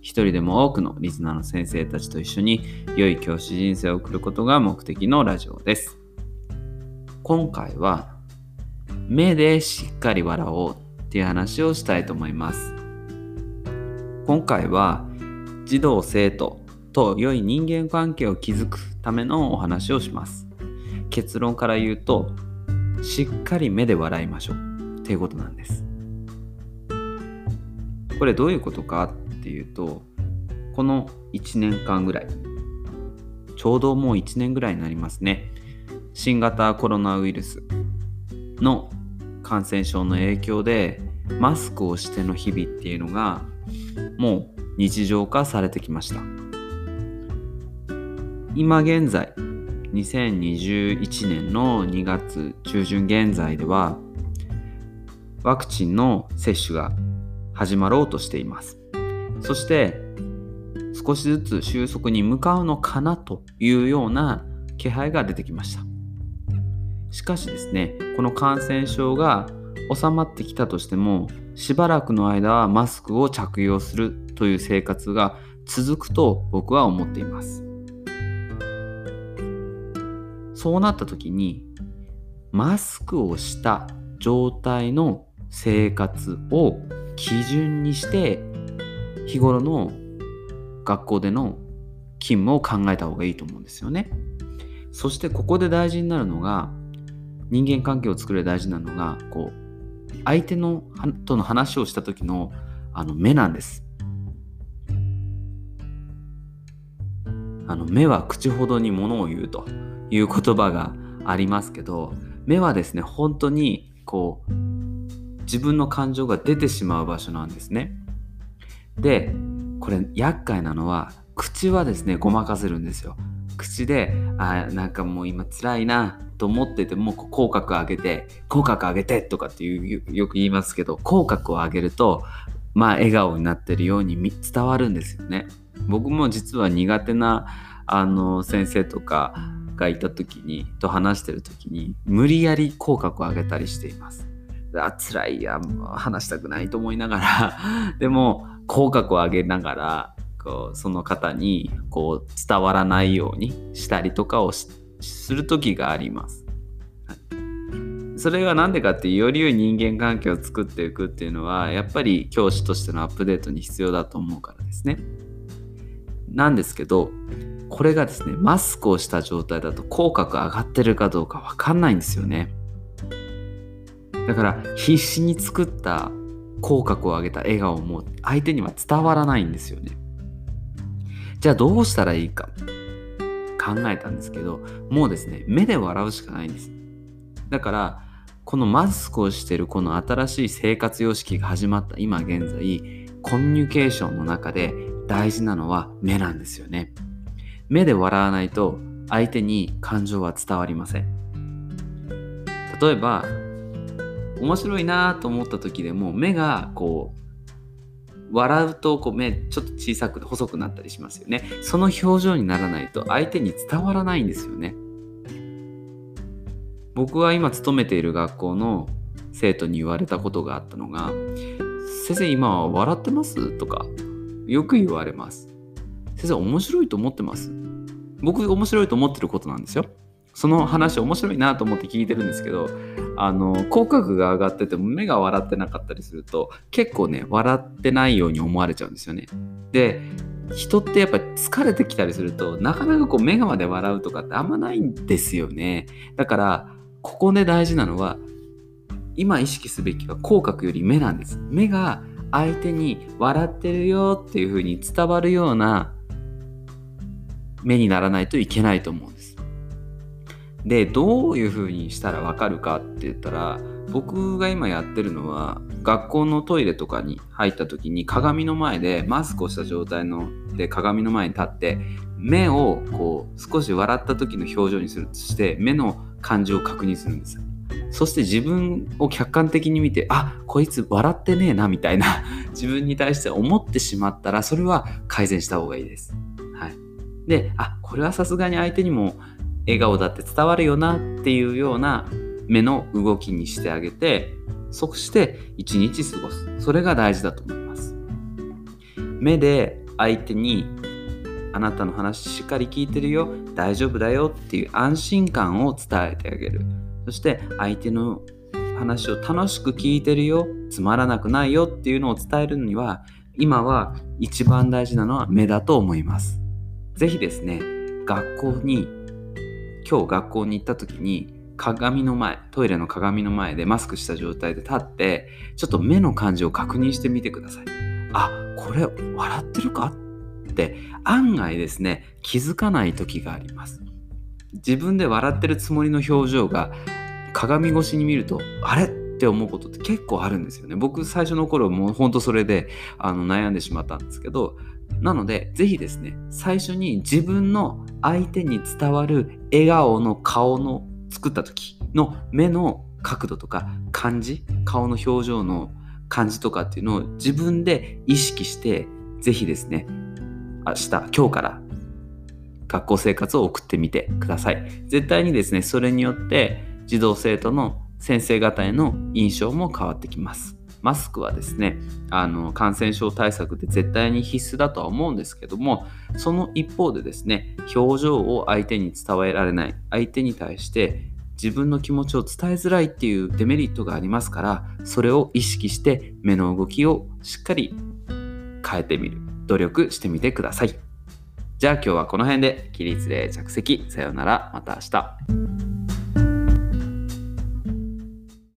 一人でも多くのリスナーの先生たちと一緒に良い教師人生を送ることが目的のラジオです。今回は目でしっかり笑おうっていう話をしたいと思います。今回は児童生徒と良い人間関係を築くためのお話をします。結論から言うとしっかり目で笑いましょうっていうことなんです。これどういうことかっていうとこの1年間ぐらいちょうどもう1年ぐらいになりますね。新型コロナウイルスの感染症の影響でマスクをしての日々っていうのがもう日常化されてきました。今現在2021年の2月中旬現在ではワクチンの接種が始まろうとしています。そして少しずつ収束に向かうのかなというような気配が出てきました。しかしですねこの感染症が収まってきたとしてもしばらくの間はマスクを着用するという生活が続くと僕は思っています。そうなった時にマスクをした状態の生活を基準にして日頃の学校での勤務を考えた方がいいと思うんですよね。そしてここで大事になるのが人間関係を作る大事なのがこう相手のとの話をした時のあの目なんです。あの目は口ほどに物を言うという言葉がありますけど目はですね本当にこう自分の感情が出てしまう場所なんですね。でこれ厄介なのは口はですねごまかせるんですよ。口であなんかもう今辛いなと思ってても口角上げて口角上げてとかっていうよく言いますけど口角を上げるとまあ笑顔になってるように伝わるんですよね。僕も実は苦手なあの先生とかがいた時にと話してる時に無理やり口角を上げたりしています。あ辛いや話したくないと思いながら でも口角を上げながらこうその方にこう伝わらないようにしたりとかをする時があります。はい、それが何でかっていうより良い人間関係を作っていくっていうのはやっぱり教師としてのアップデートに必要だと思うからですね。なんですけどこれがですねマスクをした状態だと口角上がってるかどうか分かんないんですよね。だから必死に作った口角を上げた笑顔も相手には伝わらないんですよね。じゃあどうしたらいいか考えたんですけどもうですね目で笑うしかないんです。だからこのマスクをしてるこの新しい生活様式が始まった今現在コミュニケーションの中で大事なのは目なんですよね。目で笑わないと相手に感情は伝わりません。例えば面白いなと思った時でも目がこう笑うとこう目ちょっと小さく細くなったりしますよね。その表情にならないと相手に伝わらないんですよね。僕は今勤めている学校の生徒に言われたことがあったのが「先生今は笑ってます?」とかよく言われます先生面白いと思ってます？僕面白いと思ってることなんですよ。その話面白いなと思って聞いてるんですけどあの口角が上がってても目が笑ってなかったりすると結構ね笑ってないように思われちゃうんですよね。で人ってやっぱり疲れてきたりするとなかなかこう目がまで笑うとかってあんまないんですよね。だからここで大事なのは今意識すべきは口角より目なんです。目が相手に笑ってるよっていう風に伝わるような目にならないといけないと思うんです。でどういうふうにしたらわかるかって言ったら僕が今やってるのは学校のトイレとかに入った時に鏡の前でマスクをした状態ので鏡の前に立って目をこう少し笑った時の表情にするとして目の感情を確認するんです。そして自分を客観的に見てあこいつ笑ってねえなみたいな 自分に対して思ってしまったらそれは改善した方がいいです。はい、であこれはさすがに相手にも笑顔だって伝わるよなっていうような目の動きにしてあげてそして一日過ごす。それが大事だと思います。目で相手にあなたの話しっかり聞いてるよ。大丈夫だよっていう安心感を伝えてあげる。そして相手の話を楽しく聞いてるよ。つまらなくないよっていうのを伝えるには今は一番大事なのは目だと思います。是非ですね学校に今日学校に行った時に鏡の前トイレの鏡の前でマスクした状態で立ってちょっと目の感じを確認してみてください。あこれ笑ってるかって案外ですね気づかない時があります。自分で笑ってるつもりの表情が鏡越しに見るとあれって思うことって結構あるんですよね。僕最初の頃もうほんとそれであの悩んでしまったんですけどなので是非ですね最初に自分の相手に伝わる笑顔の顔の作った時の目の角度とか感じ顔の表情の感じとかっていうのを自分で意識して是非ですね明日今日から学校生活を送ってみてください。絶対にですねそれによって児童生徒の先生方への印象も変わってきます。マスクはですねあの感染症対策で絶対に必須だとは思うんですけどもその一方でですね表情を相手に伝えられない相手に対して自分の気持ちを伝えづらいっていうデメリットがありますからそれを意識して目の動きをしっかり変えてみる。努力してみてください。じゃあ今日はこの辺で起立例着席。さようなら。また明日。